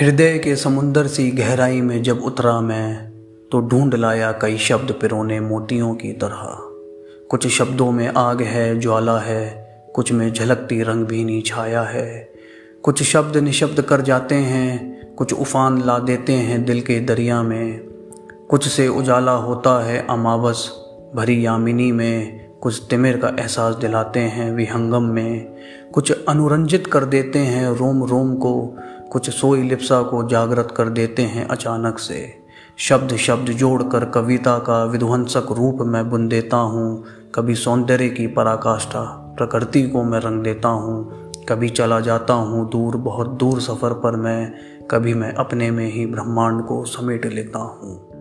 हृदय के समुंदर सी गहराई में जब उतरा मैं तो ढूंढ लाया कई शब्द पिरोने मोतियों की तरह। कुछ शब्दों में आग है, ज्वाला है, कुछ में झलकती रंग भी भीनी छाया है। कुछ शब्द निशब्द कर जाते हैं, कुछ उफान ला देते हैं दिल के दरिया में। कुछ से उजाला होता है अमावस, भरी यामिनी में। कुछ तिमिर का एहसास दिलाते हैं विहंगम में। कुछ अनुरंजित कर देते हैं रोम रोम को कुछ सोई लिप्सा को जागृत कर देते हैं अचानक से। शब्द शब्द जोड़कर कविता का विध्वंसक रूप मैं बुन देता हूँ। कभी सौंदर्य की पराकाष्ठा प्रकृति को मैं रंग देता हूँ। कभी चला जाता हूँ दूर, बहुत दूर सफ़र पर मैं। कभी मैं अपने में ही ब्रह्मांड को समेट लेता हूँ।